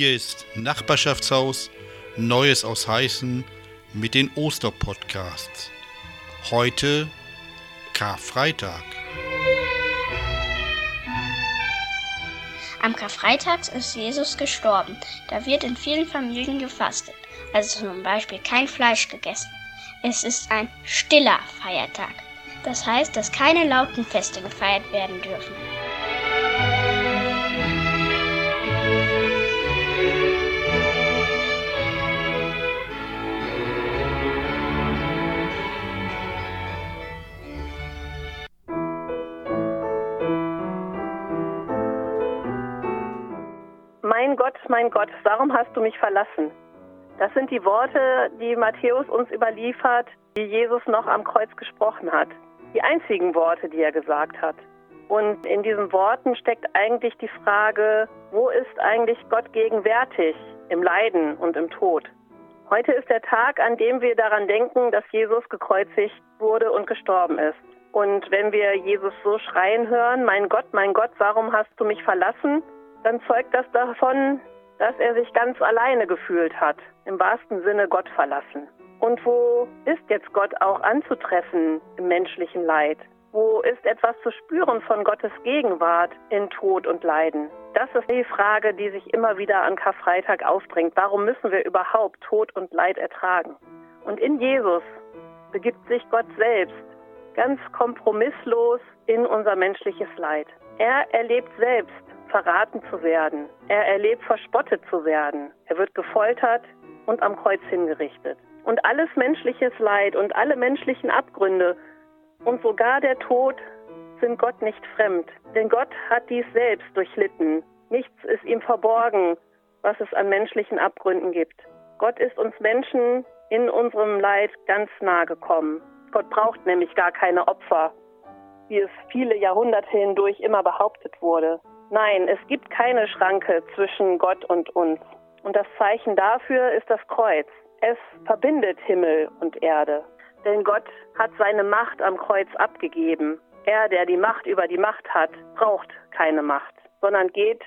Hier ist Nachbarschaftshaus Neues aus Heißen mit den Osterpodcasts. Heute Karfreitag. Am Karfreitag ist Jesus gestorben. Da wird in vielen Familien gefastet, also zum Beispiel kein Fleisch gegessen. Es ist ein stiller Feiertag. Das heißt, dass keine lauten Feste gefeiert werden dürfen. Mein Gott, mein Gott, warum hast du mich verlassen? Das sind die Worte, die Matthäus uns überliefert, die Jesus noch am Kreuz gesprochen hat. Die einzigen Worte, die er gesagt hat. Und in diesen Worten steckt eigentlich die Frage, wo ist eigentlich Gott gegenwärtig im Leiden und im Tod? Heute ist der Tag, an dem wir daran denken, dass Jesus gekreuzigt wurde und gestorben ist. Und wenn wir Jesus so schreien hören, mein Gott, mein Gott, warum hast du mich verlassen? Dann zeugt das davon, dass er sich ganz alleine gefühlt hat, im wahrsten Sinne Gott verlassen. Und wo ist jetzt Gott auch anzutreffen im menschlichen Leid? Wo ist etwas zu spüren von Gottes Gegenwart in Tod und Leiden? Das ist die Frage, die sich immer wieder an Karfreitag aufbringt. Warum müssen wir überhaupt Tod und Leid ertragen? Und in Jesus begibt sich Gott selbst ganz kompromisslos in unser menschliches Leid. Er erlebt selbst verraten zu werden. Er erlebt verspottet zu werden. Er wird gefoltert und am Kreuz hingerichtet. Und alles menschliches Leid und alle menschlichen Abgründe und sogar der Tod sind Gott nicht fremd. Denn Gott hat dies selbst durchlitten. Nichts ist ihm verborgen, was es an menschlichen Abgründen gibt. Gott ist uns Menschen in unserem Leid ganz nahe gekommen. Gott braucht nämlich gar keine Opfer, wie es viele Jahrhunderte hindurch immer behauptet wurde. Nein, es gibt keine Schranke zwischen Gott und uns. Und das Zeichen dafür ist das Kreuz. Es verbindet Himmel und Erde. Denn Gott hat seine Macht am Kreuz abgegeben. Er, der die Macht über die Macht hat, braucht keine Macht, sondern geht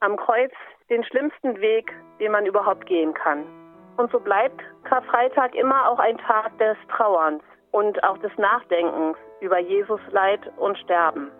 am Kreuz den schlimmsten Weg, den man überhaupt gehen kann. Und so bleibt Karfreitag immer auch ein Tag des Trauerns und auch des Nachdenkens über Jesus Leid und Sterben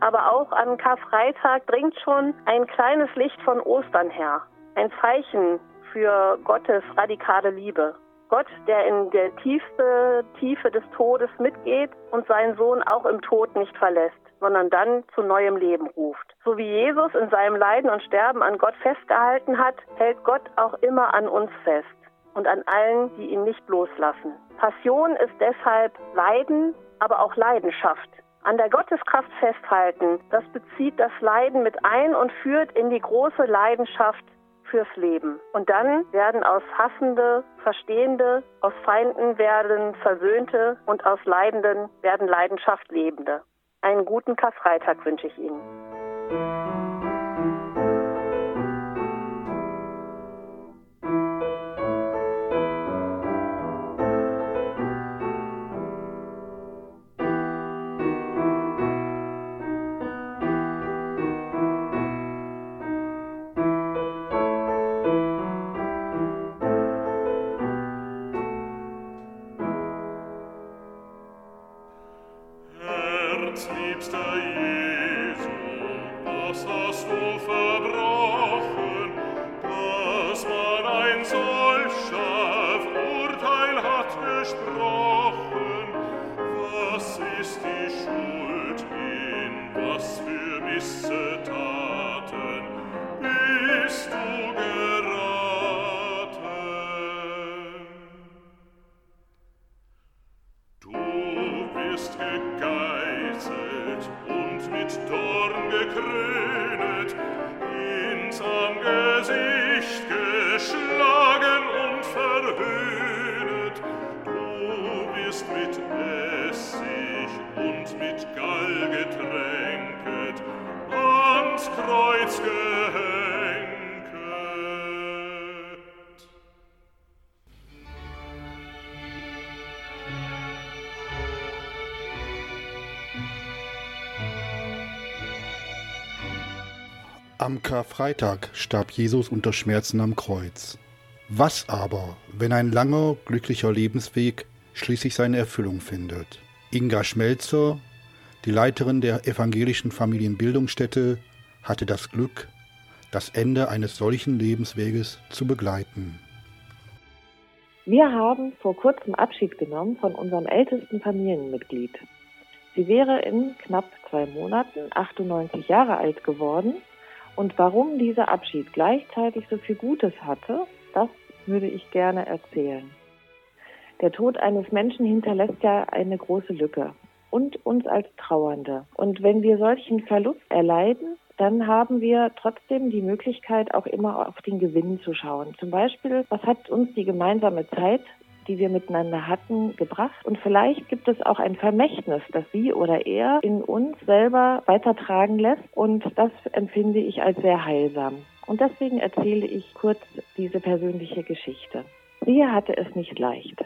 aber auch an Karfreitag dringt schon ein kleines Licht von Ostern her. Ein Zeichen für Gottes radikale Liebe. Gott, der in der tiefste Tiefe des Todes mitgeht und seinen Sohn auch im Tod nicht verlässt, sondern dann zu neuem Leben ruft. So wie Jesus in seinem Leiden und Sterben an Gott festgehalten hat, hält Gott auch immer an uns fest und an allen, die ihn nicht loslassen. Passion ist deshalb Leiden, aber auch Leidenschaft. An der Gotteskraft festhalten, das bezieht das Leiden mit ein und führt in die große Leidenschaft fürs Leben. Und dann werden aus Hassende Verstehende, aus Feinden werden Versöhnte und aus Leidenden werden Leidenschaft Lebende. Einen guten Karfreitag wünsche ich Ihnen. Herz, liebster Jesu, was man ein solches Urteil hat gesprochen, was ist die Schuld in was für Misse gegrünet, ins am Gesicht geschlagen und verhöhnet. Du bist mit Essig und mit Gall getränket, ans Kreuz getränket. Am Karfreitag starb Jesus unter Schmerzen am Kreuz. Was aber, wenn ein langer, glücklicher Lebensweg schließlich seine Erfüllung findet? Inga Schmelzer, die Leiterin der evangelischen Familienbildungsstätte, hatte das Glück, das Ende eines solchen Lebensweges zu begleiten. Wir haben vor kurzem Abschied genommen von unserem ältesten Familienmitglied. Sie wäre in knapp zwei Monaten 98 Jahre alt geworden. Und warum dieser Abschied gleichzeitig so viel Gutes hatte, das würde ich gerne erzählen. Der Tod eines Menschen hinterlässt ja eine große Lücke und uns als Trauernde. Und wenn wir solchen Verlust erleiden, dann haben wir trotzdem die Möglichkeit, auch immer auf den Gewinn zu schauen. Zum Beispiel, was hat uns die gemeinsame Zeit die wir miteinander hatten, gebracht. Und vielleicht gibt es auch ein Vermächtnis, das sie oder er in uns selber weitertragen lässt. Und das empfinde ich als sehr heilsam. Und deswegen erzähle ich kurz diese persönliche Geschichte. Sie hatte es nicht leicht.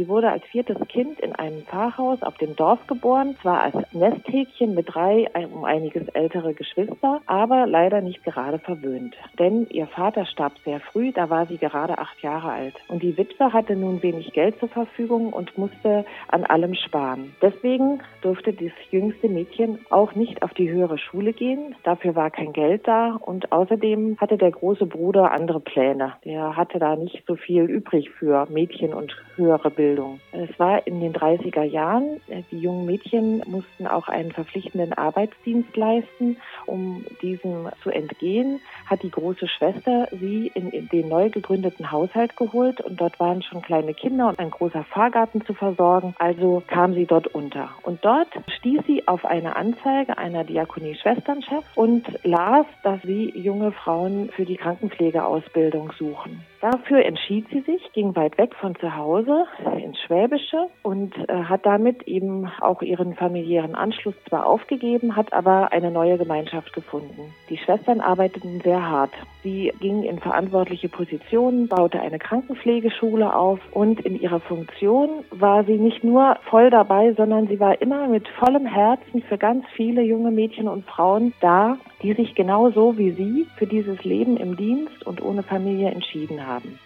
Sie wurde als viertes Kind in einem Pfarrhaus auf dem Dorf geboren, zwar als Nesthäkchen mit drei um einiges ältere Geschwister, aber leider nicht gerade verwöhnt. Denn ihr Vater starb sehr früh, da war sie gerade acht Jahre alt. Und die Witwe hatte nun wenig Geld zur Verfügung und musste an allem sparen. Deswegen durfte das jüngste Mädchen auch nicht auf die höhere Schule gehen. Dafür war kein Geld da und außerdem hatte der große Bruder andere Pläne. Der hatte da nicht so viel übrig für Mädchen und höhere Bildung. Ausbildung. Es war in den 30er Jahren. Die jungen Mädchen mussten auch einen verpflichtenden Arbeitsdienst leisten. Um diesem zu entgehen, hat die große Schwester sie in den neu gegründeten Haushalt geholt und dort waren schon kleine Kinder und ein großer Fahrgarten zu versorgen. Also kam sie dort unter. Und dort stieß sie auf eine Anzeige einer Diakonie Schwesternchef und las, dass sie junge Frauen für die Krankenpflegeausbildung suchen. Dafür entschied sie sich, ging weit weg von zu Hause ins Schwäbische und äh, hat damit eben auch ihren familiären Anschluss zwar aufgegeben, hat aber eine neue Gemeinschaft gefunden. Die Schwestern arbeiteten sehr hart. Sie ging in verantwortliche Positionen, baute eine Krankenpflegeschule auf und in ihrer Funktion war sie nicht nur voll dabei, sondern sie war immer mit vollem Herzen für ganz viele junge Mädchen und Frauen da, die sich genauso wie sie für dieses Leben im Dienst und ohne Familie entschieden haben.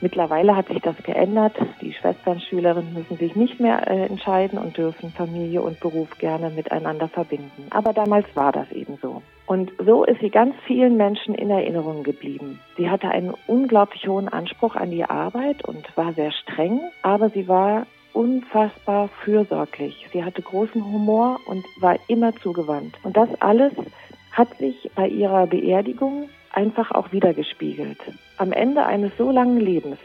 Mittlerweile hat sich das geändert. Die Schwesternschülerinnen müssen sich nicht mehr äh, entscheiden und dürfen Familie und Beruf gerne miteinander verbinden. Aber damals war das eben so. Und so ist sie ganz vielen Menschen in Erinnerung geblieben. Sie hatte einen unglaublich hohen Anspruch an die Arbeit und war sehr streng, aber sie war unfassbar fürsorglich. Sie hatte großen Humor und war immer zugewandt. Und das alles hat sich bei ihrer Beerdigung einfach auch wiedergespiegelt. Am Ende eines so langen Lebens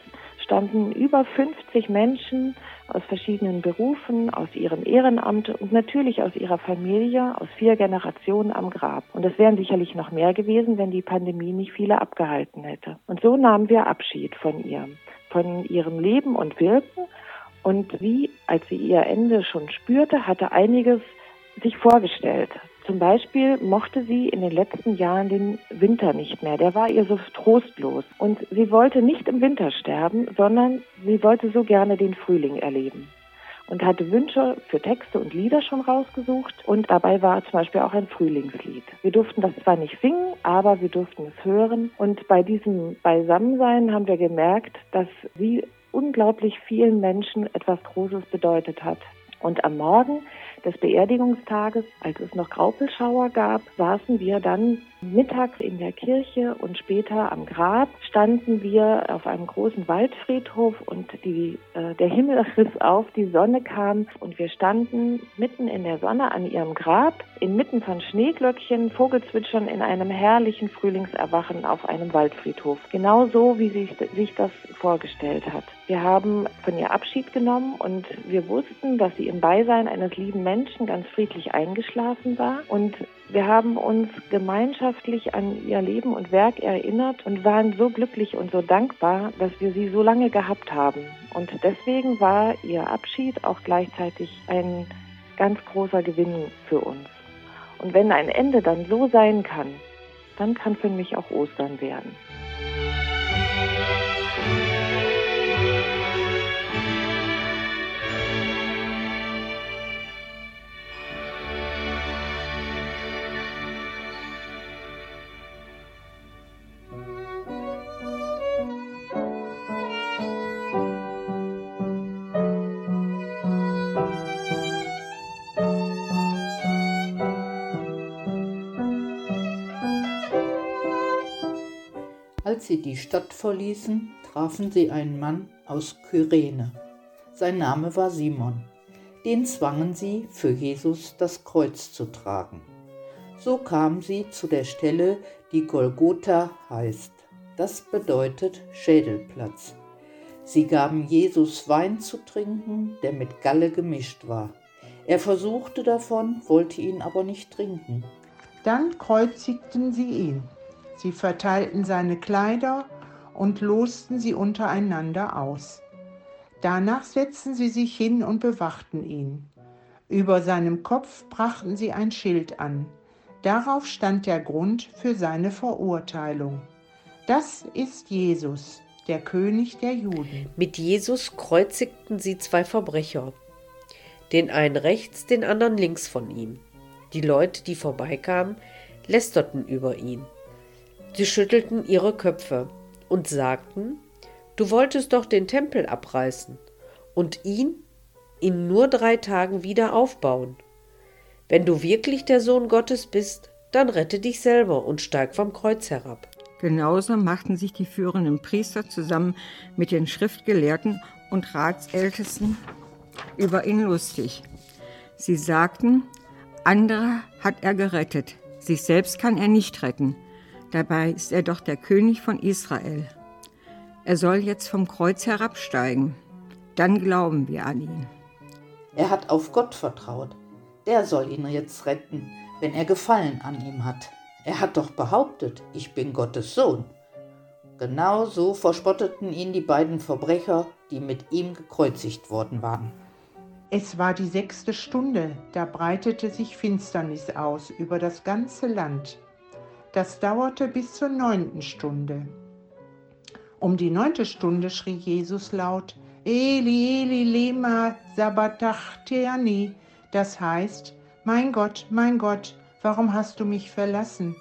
standen über 50 Menschen aus verschiedenen Berufen, aus ihrem Ehrenamt und natürlich aus ihrer Familie, aus vier Generationen am Grab. Und es wären sicherlich noch mehr gewesen, wenn die Pandemie nicht viele abgehalten hätte. Und so nahmen wir Abschied von ihr, von ihrem Leben und Wirken. Und sie, als sie ihr Ende schon spürte, hatte einiges sich vorgestellt. Zum Beispiel mochte sie in den letzten Jahren den Winter nicht mehr. Der war ihr so trostlos. Und sie wollte nicht im Winter sterben, sondern sie wollte so gerne den Frühling erleben. Und hatte Wünsche für Texte und Lieder schon rausgesucht. Und dabei war zum Beispiel auch ein Frühlingslied. Wir durften das zwar nicht singen, aber wir durften es hören. Und bei diesem Beisammensein haben wir gemerkt, dass sie unglaublich vielen Menschen etwas Großes bedeutet hat. Und am Morgen des Beerdigungstages, als es noch Graupelschauer gab, saßen wir dann mittags in der Kirche und später am Grab standen wir auf einem großen Waldfriedhof und die, äh, der Himmel riss auf, die Sonne kam und wir standen mitten in der Sonne an ihrem Grab, inmitten von Schneeglöckchen, Vogelzwitschern in einem herrlichen Frühlingserwachen auf einem Waldfriedhof. Genau so, wie sie sich das vorgestellt hat. Wir haben von ihr Abschied genommen und wir wussten, dass sie im Beisein eines lieben Menschen ganz friedlich eingeschlafen war. Und wir haben uns gemeinschaftlich an ihr Leben und Werk erinnert und waren so glücklich und so dankbar, dass wir sie so lange gehabt haben. Und deswegen war ihr Abschied auch gleichzeitig ein ganz großer Gewinn für uns. Und wenn ein Ende dann so sein kann, dann kann für mich auch Ostern werden. Als sie die Stadt verließen, trafen sie einen Mann aus Kyrene. Sein Name war Simon. Den zwangen sie, für Jesus das Kreuz zu tragen. So kamen sie zu der Stelle, die Golgotha heißt. Das bedeutet Schädelplatz. Sie gaben Jesus Wein zu trinken, der mit Galle gemischt war. Er versuchte davon, wollte ihn aber nicht trinken. Dann kreuzigten sie ihn. Sie verteilten seine Kleider und losten sie untereinander aus. Danach setzten sie sich hin und bewachten ihn. Über seinem Kopf brachten sie ein Schild an. Darauf stand der Grund für seine Verurteilung. Das ist Jesus, der König der Juden. Mit Jesus kreuzigten sie zwei Verbrecher, den einen rechts, den anderen links von ihm. Die Leute, die vorbeikamen, lästerten über ihn. Sie schüttelten ihre Köpfe und sagten, du wolltest doch den Tempel abreißen und ihn in nur drei Tagen wieder aufbauen. Wenn du wirklich der Sohn Gottes bist, dann rette dich selber und steig vom Kreuz herab. Genauso machten sich die führenden Priester zusammen mit den Schriftgelehrten und Ratsältesten über ihn lustig. Sie sagten, andere hat er gerettet, sich selbst kann er nicht retten. Dabei ist er doch der König von Israel. Er soll jetzt vom Kreuz herabsteigen. Dann glauben wir an ihn. Er hat auf Gott vertraut. Der soll ihn jetzt retten, wenn er Gefallen an ihm hat. Er hat doch behauptet, ich bin Gottes Sohn. Genau so verspotteten ihn die beiden Verbrecher, die mit ihm gekreuzigt worden waren. Es war die sechste Stunde, da breitete sich Finsternis aus über das ganze Land. Das dauerte bis zur neunten Stunde. Um die neunte Stunde schrie Jesus laut, Eli, Eli, lema sabachthani, das heißt, mein Gott, mein Gott, warum hast du mich verlassen?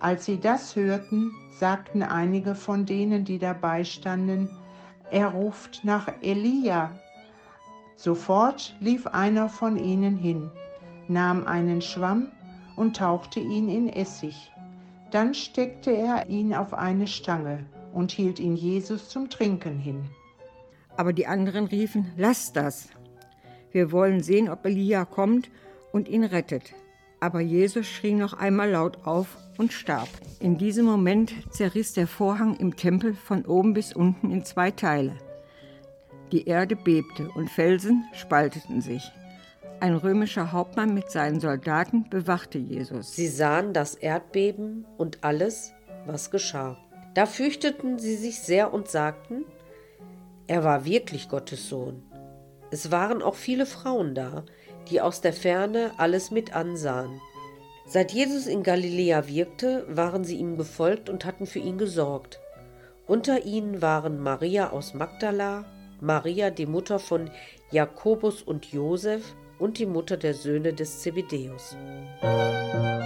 Als sie das hörten, sagten einige von denen, die dabei standen, er ruft nach Elia. Sofort lief einer von ihnen hin, nahm einen Schwamm und tauchte ihn in Essig. Dann steckte er ihn auf eine Stange und hielt ihn Jesus zum Trinken hin. Aber die anderen riefen, lass das. Wir wollen sehen, ob Elia kommt und ihn rettet. Aber Jesus schrie noch einmal laut auf und starb. In diesem Moment zerriss der Vorhang im Tempel von oben bis unten in zwei Teile. Die Erde bebte und Felsen spalteten sich. Ein römischer Hauptmann mit seinen Soldaten bewachte Jesus. Sie sahen das Erdbeben und alles, was geschah. Da fürchteten sie sich sehr und sagten, er war wirklich Gottes Sohn. Es waren auch viele Frauen da, die aus der Ferne alles mit ansahen. Seit Jesus in Galiläa wirkte, waren sie ihm gefolgt und hatten für ihn gesorgt. Unter ihnen waren Maria aus Magdala, Maria, die Mutter von Jakobus und Josef und die Mutter der Söhne des Zebedeus. Musik